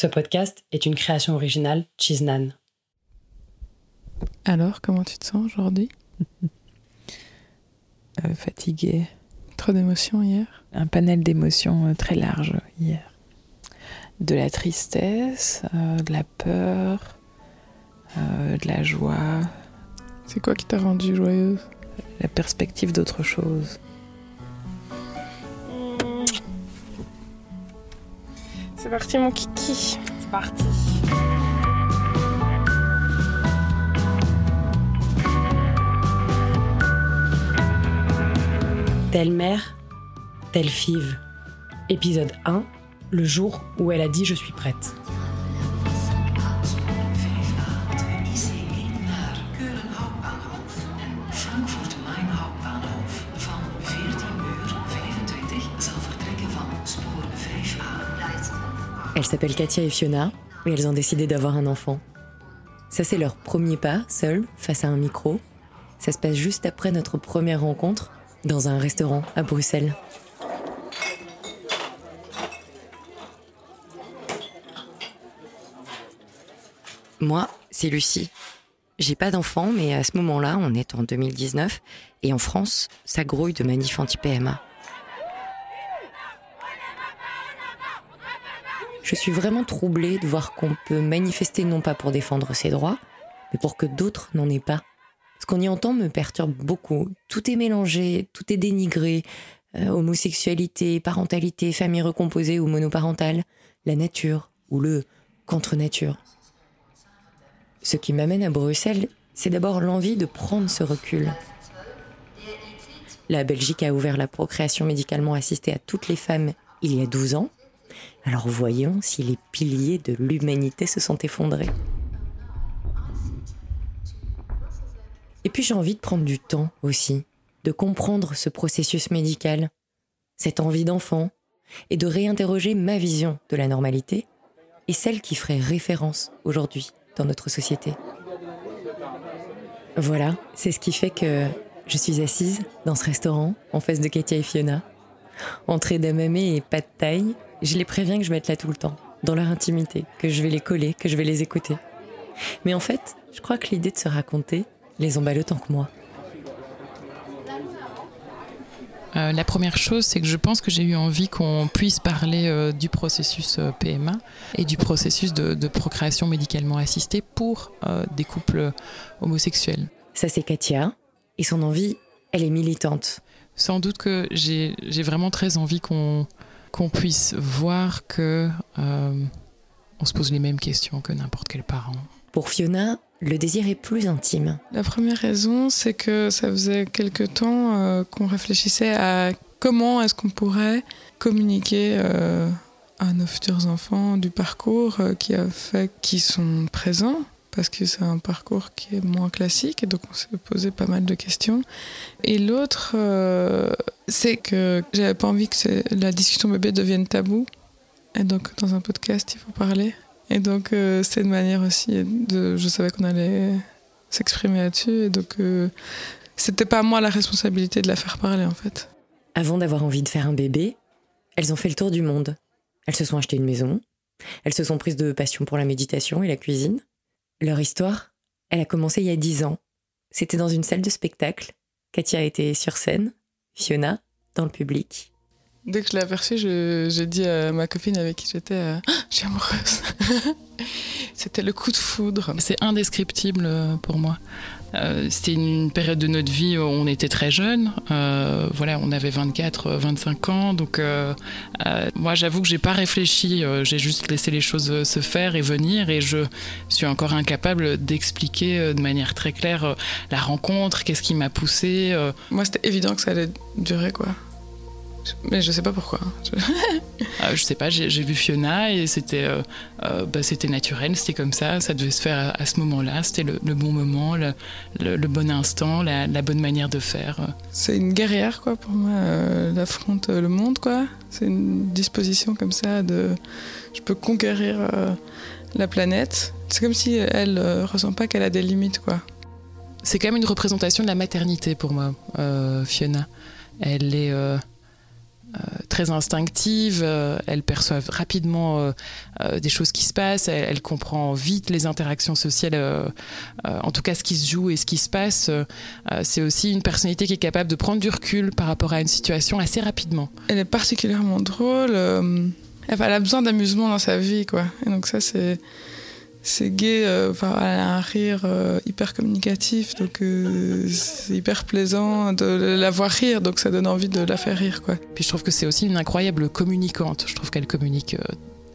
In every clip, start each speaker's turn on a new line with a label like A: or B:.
A: Ce podcast est une création originale Chiznan.
B: Alors, comment tu te sens aujourd'hui?
C: Euh, Fatiguée.
B: Trop d'émotions hier?
C: Un panel d'émotions euh, très large hier. De la tristesse, euh, de la peur, de la joie.
B: C'est quoi qui t'a rendue joyeuse?
C: La perspective d'autre chose.
B: C'est parti mon kiki.
C: C'est parti.
A: Telle mère, telle five. Épisode 1, le jour où elle a dit je suis prête. Elles s'appellent Katia et Fiona et elles ont décidé d'avoir un enfant. Ça, c'est leur premier pas, seul, face à un micro. Ça se passe juste après notre première rencontre, dans un restaurant à Bruxelles. Moi, c'est Lucie. J'ai pas d'enfant, mais à ce moment-là, on est en 2019, et en France, ça grouille de manifs anti-PMA. Je suis vraiment troublée de voir qu'on peut manifester non pas pour défendre ses droits, mais pour que d'autres n'en aient pas. Ce qu'on y entend me perturbe beaucoup. Tout est mélangé, tout est dénigré. Euh, homosexualité, parentalité, famille recomposée ou monoparentale, la nature ou le contre-nature. Ce qui m'amène à Bruxelles, c'est d'abord l'envie de prendre ce recul. La Belgique a ouvert la procréation médicalement assistée à toutes les femmes il y a 12 ans. Alors voyons si les piliers de l'humanité se sont effondrés. Et puis j'ai envie de prendre du temps aussi, de comprendre ce processus médical, cette envie d'enfant, et de réinterroger ma vision de la normalité et celle qui ferait référence aujourd'hui dans notre société. Voilà, c'est ce qui fait que je suis assise dans ce restaurant en face de Katia et Fiona. Entrée d'amamé et pas de taille, je les préviens que je vais être là tout le temps, dans leur intimité, que je vais les coller, que je vais les écouter. Mais en fait, je crois que l'idée de se raconter les emballe autant que moi.
D: Euh, la première chose, c'est que je pense que j'ai eu envie qu'on puisse parler euh, du processus euh, PMA et du processus de, de procréation médicalement assistée pour des couples homosexuels.
A: Ça, c'est Katia. Et son envie, elle est militante.
D: Sans doute que j'ai vraiment très envie qu'on qu'on puisse voir que euh, on se pose les mêmes questions que n'importe quel parent.
A: Pour Fiona, le désir est plus intime.
B: La première raison, c'est que ça faisait quelque temps euh, qu'on réfléchissait à comment est-ce qu'on pourrait communiquer euh, à nos futurs enfants du parcours qui a fait qu'ils sont présents parce que c'est un parcours qui est moins classique et donc on s'est posé pas mal de questions. Et l'autre, euh, c'est que j'avais pas envie que la discussion bébé devienne tabou. Et donc dans un podcast, il faut parler. Et donc euh, c'est une manière aussi de. Je savais qu'on allait s'exprimer là-dessus et donc euh, c'était pas moi la responsabilité de la faire parler en fait.
A: Avant d'avoir envie de faire un bébé, elles ont fait le tour du monde. Elles se sont achetées une maison. Elles se sont prises de passion pour la méditation et la cuisine. Leur histoire, elle a commencé il y a dix ans. C'était dans une salle de spectacle. Katia était sur scène, Fiona dans le public.
B: Dès que je l'ai aperçue, j'ai dit à ma copine avec qui j'étais euh, ah, Je suis amoureuse. C'était le coup de foudre.
D: C'est indescriptible pour moi. Euh, c'était une période de notre vie où on était très jeunes. Euh, voilà, on avait 24, 25 ans. Donc, euh, moi, j'avoue que j'ai pas réfléchi. j'ai juste laissé les choses se faire et venir. Et je suis encore incapable d'expliquer de manière très claire la rencontre, qu'est-ce qui m'a poussé.
B: Moi, c'était évident que ça allait durer, quoi. Mais je sais pas pourquoi.
D: je sais pas, j'ai vu Fiona et c'était euh, euh, bah, c'était naturel, c'était comme ça, ça devait se faire à, ce moment-là, c'était le, bon moment, le, le, bon instant, la, la, bonne manière de faire.
B: C'est une guerrière, quoi, pour moi. Euh, elle affronte le monde, quoi. C'est une disposition comme ça de. Je peux conquérir la planète. C'est comme si elle ressent pas qu'elle a des limites, quoi.
D: C'est quand même une représentation de la maternité pour moi, Fiona. Elle est très instinctives, elles perçoivent rapidement des choses qui se passent, elle, elle, comprend vite les interactions sociales, en tout cas ce qui se joue et ce qui se passe. c'est aussi une personnalité qui est capable de prendre du recul par rapport à une situation assez rapidement.
B: Elle est particulièrement drôle. elle a besoin d'amusement dans sa vie, quoi. Et donc ça, c'est c'est gay, euh, elle a un rire euh, hyper communicatif, donc euh, c'est hyper plaisant de la voir rire, donc ça donne envie de la faire rire. Quoi.
D: Puis je trouve que c'est aussi une incroyable communicante. Je trouve qu'elle communique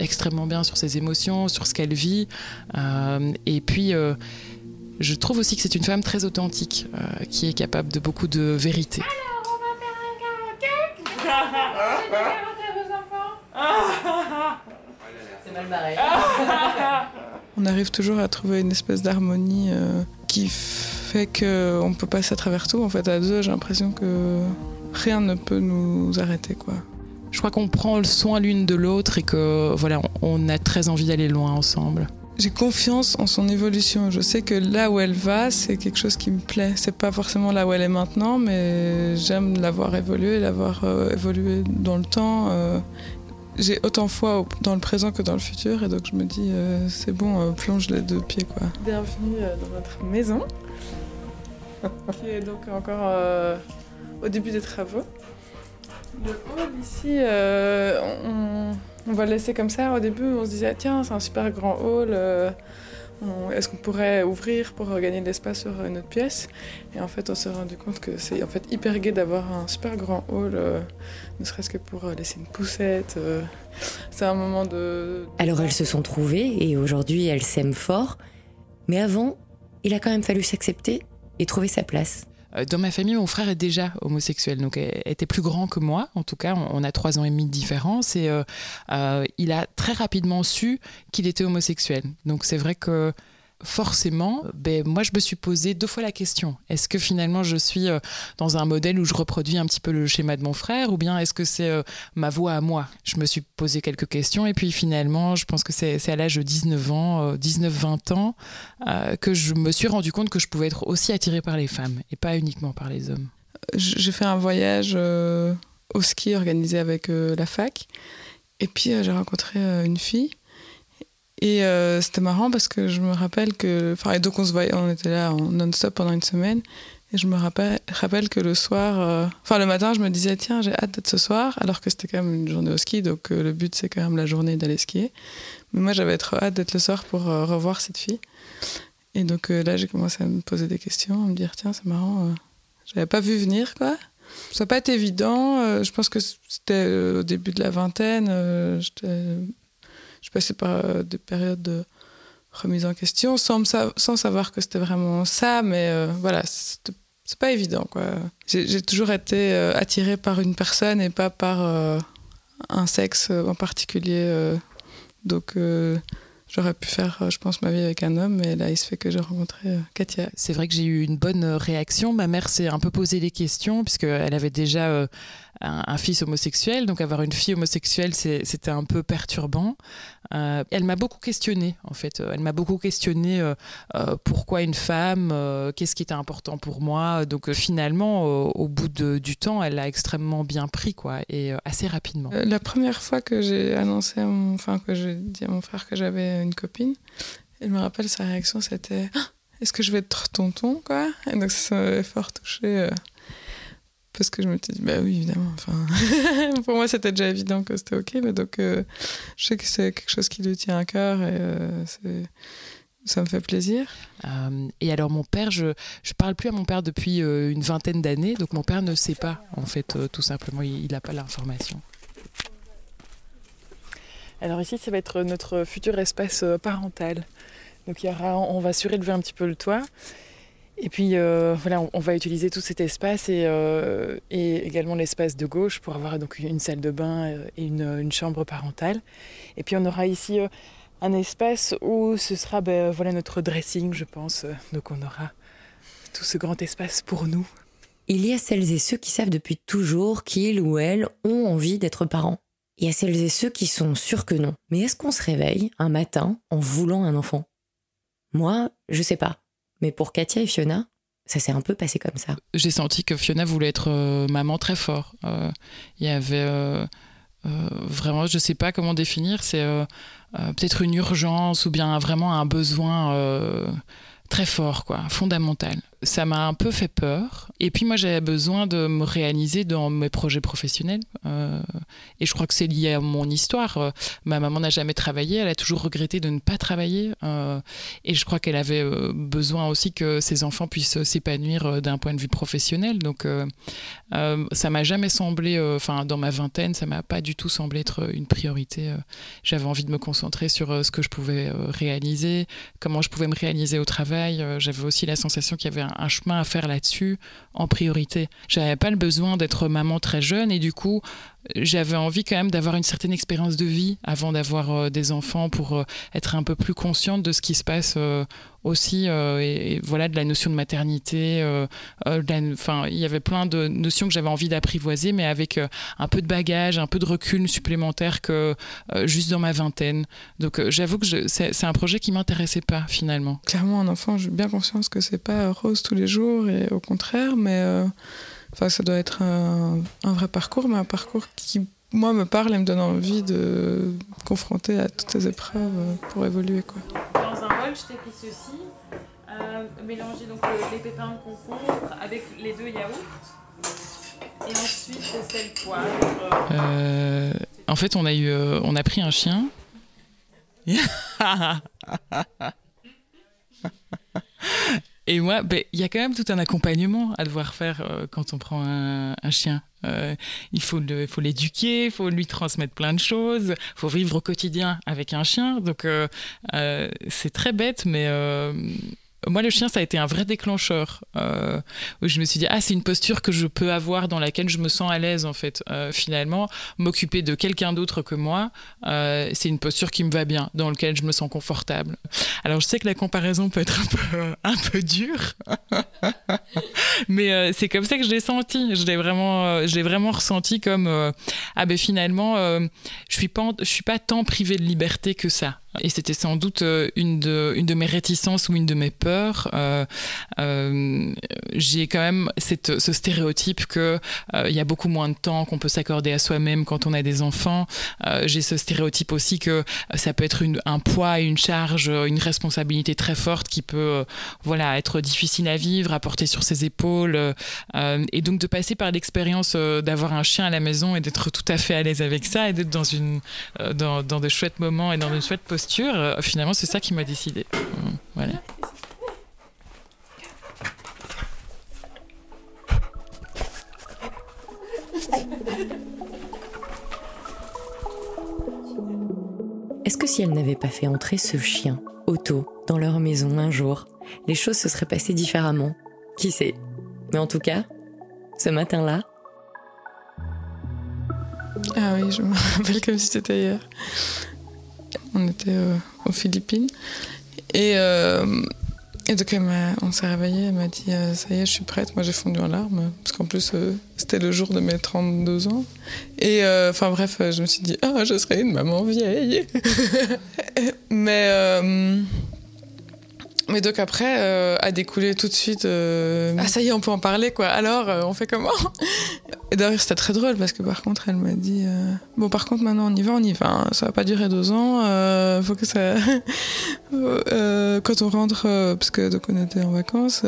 D: extrêmement bien sur ses émotions, sur ce qu'elle vit. et puis, je trouve aussi que c'est une femme très authentique, qui est capable de beaucoup de vérité.
E: Alors, on va faire un karaoké vos enfants
A: C'est mal barré.
B: On arrive toujours à trouver une espèce d'harmonie euh, qui fait qu'on peut passer à travers tout. En fait, à deux, j'ai l'impression que rien ne peut nous arrêter, quoi.
D: Je crois qu'on prend le soin l'une de l'autre et que voilà, on a très envie d'aller loin ensemble.
B: J'ai confiance en son évolution. Je sais que là où elle va, c'est quelque chose qui me plaît. C'est pas forcément là où elle est maintenant, mais j'aime l'avoir évolué, l'avoir euh, évolué dans le temps. Euh, j'ai autant foi dans le présent que dans le futur et donc je me dis euh, c'est bon, euh, plonge les deux pieds quoi. Bienvenue euh, dans notre maison qui est donc encore au début des travaux. Le hall ici, on, on, va le laisser comme ça. Au début, on se disait tiens, c'est un super grand hall est-ce qu'on pourrait ouvrir pour gagner de l'espace sur une autre pièce? Et en fait, on s'est rendu compte que c'est en fait hyper gai d'avoir un super grand hall, euh, ne serait-ce que pour euh, laisser une poussette. Euh. c'est un moment de.
A: Alors elles se sont trouvées et aujourd'hui elles s'aiment fort. Mais avant, il a quand même fallu s'accepter et trouver sa place.
D: Euh, dans ma famille, mon frère est déjà homosexuel, donc était plus grand que moi. En tout cas, on a trois ans et demi de différence et euh, euh, il a très rapidement su qu'il était homosexuel. Donc c'est vrai que forcément, ben, moi, je me suis posé deux fois la question. Est-ce que finalement, je suis euh, dans un modèle où je reproduis un petit peu le schéma de mon frère ou bien est-ce que c'est euh, ma voix à moi? Je me suis posé quelques questions et puis finalement, je pense que c'est à l'âge de 19 ans, 19-20 euh, ans, que je me suis rendu compte que je pouvais être aussi attirée par les femmes et pas uniquement par les hommes.
B: J'ai fait un voyage au ski organisé avec la fac et puis j'ai rencontré une fille et euh, c'était marrant parce que je me rappelle que. Enfin, et donc on se voyait, on était là non-stop pendant une semaine. Et je me rappelle, rappelle que le soir. Euh, enfin, le matin, je me disais, tiens, j'ai hâte d'être ce soir, alors que c'était quand même une journée au ski. Donc euh, le but, c'est quand même la journée d'aller skier. Mais moi, j'avais trop hâte d'être le soir pour revoir cette fille. Et donc là, j'ai commencé à me poser des questions, à me dire, tiens, c'est marrant. J'avais pas vu venir, quoi. Ça n'a pas été évident. je pense que c'était au début de la vingtaine. J'étais je passais par euh, des périodes de remise en question sans, savoir que c'était vraiment ça, mais euh, voilà, c'est pas évident. J'ai toujours été euh, attirée par une personne et pas par un sexe en particulier. donc j'aurais pu faire, je pense, ma vie avec un homme, mais là, il se fait que j'ai rencontré Katia.
D: C'est vrai que j'ai eu une bonne réaction. Ma mère s'est un peu posé les questions, puisqu'elle avait déjà un, fils homosexuel, donc avoir une fille homosexuelle, c'était un peu perturbant. Euh, elle m'a beaucoup questionné, en fait. Elle m'a beaucoup questionné euh, euh, pourquoi une femme, qu'est-ce qui était important pour moi. Donc finalement, au bout du temps, elle l'a extrêmement bien pris, quoi, et assez rapidement.
B: la première fois que j'ai annoncé, enfin que j'ai dit à mon frère que j'avais une copine, elle me rappelle sa réaction, c'était ah, est-ce que je vais être tonton, quoi? Et donc ça m'avait fort touché parce que je me suis dit, bah oui, évidemment. Enfin, pour moi, c'était déjà évident que c'était OK, mais donc euh, je sais que c'est quelque chose qui lui tient à cœur et euh, ça me fait plaisir.
D: Euh, et alors, mon père, je ne parle plus à mon père depuis une vingtaine d'années, donc mon père ne sait pas, en fait, tout simplement, il n'a pas l'information.
B: Alors ici, ça va être notre futur espace parental. Donc il y aura, on va surélever un petit peu le toit. Et puis euh, voilà, on, va utiliser tout cet espace et, euh, et également l'espace de gauche pour avoir donc une salle de bain euh, et une, chambre parentale. Et puis on aura ici un espace où ce sera ben, voilà notre dressing, je pense. Donc on aura tout ce grand espace pour nous.
A: Il y a celles et ceux qui savent depuis toujours qu'ils ou elles ont envie d'être parents. Il y a celles et ceux qui sont sûrs que non. Mais est-ce qu'on se réveille un matin en voulant un enfant? Moi, je sais pas. Mais pour Katia et Fiona, ça s'est un peu passé comme ça.
D: J'ai senti que Fiona voulait être euh, maman très fort. Euh, Il y avait euh, vraiment, je sais pas comment définir, c'est peut-être une urgence ou bien vraiment un besoin très fort, quoi, fondamental. Ça m'a un peu fait peur. Et puis moi, j'avais besoin de me réaliser dans mes projets professionnels. Euh, et je crois que c'est lié à mon histoire. Ma maman n'a jamais travaillé. Elle a toujours regretté de ne pas travailler. Euh, et je crois qu'elle avait euh, besoin aussi que ses enfants puissent s'épanouir d'un point de vue professionnel. Donc, ça m'a jamais semblé, enfin, dans ma vingtaine, ça m'a pas du tout semblé être une priorité. J'avais envie de me concentrer sur ce que je pouvais réaliser, comment je pouvais me réaliser au travail. J'avais aussi la sensation qu'il y avait un, un chemin à faire là-dessus en priorité. J'avais pas le besoin d'être maman très jeune et du coup, j'avais envie quand même d'avoir une certaine expérience de vie avant d'avoir euh, des enfants pour euh, être un peu plus consciente de ce qui se passe euh, aussi et, et voilà de la notion de maternité enfin il y avait plein de notions que j'avais envie d'apprivoiser mais avec un peu de bagage un peu de recul supplémentaire que juste dans ma vingtaine. Donc j'avoue que c'est un projet qui m'intéressait pas finalement.
B: Clairement, un enfant, j'ai bien conscience que c'est pas rose tous les jours et au contraire, mais enfin, ça doit être un, un vrai parcours, mais un parcours qui, moi, me parle et me donne envie de me confronter à toutes ces épreuves euh, pour évoluer. Quoi.
F: Dans un bol, je t'ai pris ceci. Euh, mélanger donc le- les pépins de concombre avec les deux yaourts. Et ensuite, sel, poivre.
D: Euh, en fait on a eu euh, on a pris un chien Et moi, ben, il y a quand même tout un accompagnement à devoir faire euh, quand on prend un, chien. Euh, il faut l'éduquer, il faut lui transmettre plein de choses, il faut vivre au quotidien avec un chien. Donc euh, c'est très bête, mais moi le chien ça a été un vrai déclencheur euh, où je me suis dit ah c'est une posture que je peux avoir dans laquelle je me sens à l'aise en fait. Euh, finalement, m'occuper de quelqu'un d'autre que moi, euh, c'est une posture qui me va bien, dans laquelle je me sens confortable. Alors je sais que la comparaison peut être un peu, un peu dure, mais euh, c'est comme ça que je l'ai senti. Je l'ai vraiment, euh, je l'ai vraiment ressenti comme euh, ah ben finalement, je suis pas, je suis pas tant privée de liberté que ça. Et c'était sans doute euh, une de, une de mes réticences ou une de mes peurs. Euh, euh, J'ai quand même cette, ce stéréotype que euh, y a beaucoup moins de temps qu'on peut s'accorder à soi-même quand on a des enfants. Euh, J'ai ce stéréotype aussi que euh, ça peut être une, un poids, une charge, une responsabilité très forte qui peut voilà être difficile à vivre, à porter sur ses épaules. et donc de passer par l'expérience d'avoir un chien à la maison et d'être tout à fait à l'aise avec ça et d'être dans une dans, dans de chouettes moments et dans une chouette posture. Euh, finalement, c'est ça qui m'a décidé. Euh, Voilà.
A: Est-ce que si elle n'avait pas fait entrer ce chien, Otto, dans leur maison un jour, les choses se seraient passées différemment? Qui sait? Mais en tout cas, ce matin-là,
B: Ah oui, je me rappelle comme si c'était hier. On était euh, aux Philippines. Et, euh, donc, elle on s'est réveillé, elle m'a dit euh, Ça y est, je suis prête. Moi, j'ai fondu en larmes, parce qu'en plus, c'était le jour de mes 32 ans. Et enfin, bref, je me suis dit Ah, je serai une maman vieille. Mais. Mais donc après, euh, a découlé tout de suite. euh, ah ça y est, on peut en parler quoi. Alors, euh, on fait comment? Et d'ailleurs, c'était très drôle parce que par contre, elle m'a dit euh, Bon, par contre, maintenant on y va, on y va. hein. Ça va pas durer deux ans. faut que ça. Quand on rentre, parce que donc on était en vacances,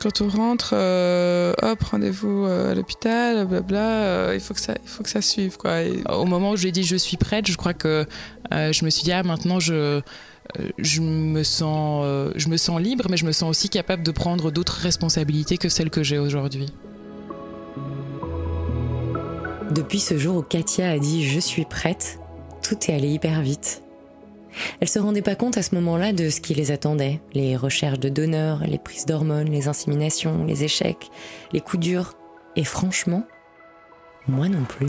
B: quand on rentre, euh, hop, rendez-vous euh, à l'hôpital, blabla. euh, il faut que ça, il faut que ça suive quoi. Et-
D: Au moment où j'ai dit je suis prête, je crois que euh, je me suis dit ah maintenant je je me sens euh, je me sens libre, mais je me sens aussi capable de prendre d'autres responsabilités que celles que j'ai aujourd'hui.
A: depuis ce jour où Katia a dit je suis prête, tout est allé hyper vite. Elle se rendait pas compte à ce moment-là de ce qui les attendait, les recherches de donneurs, les prises d'hormones, les inséminations, les échecs, les coups durs. Et franchement, moi non plus.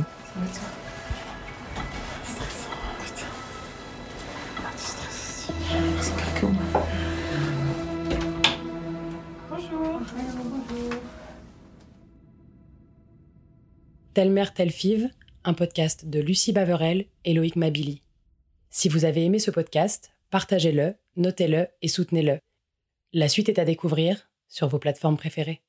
G: Telle mère, telle five, un podcast de Lucie Baverel et Loïc Mabili. Si vous avez aimé ce podcast, partagez-le, notez-le et soutenez-le. La suite est à découvrir sur vos plateformes préférées.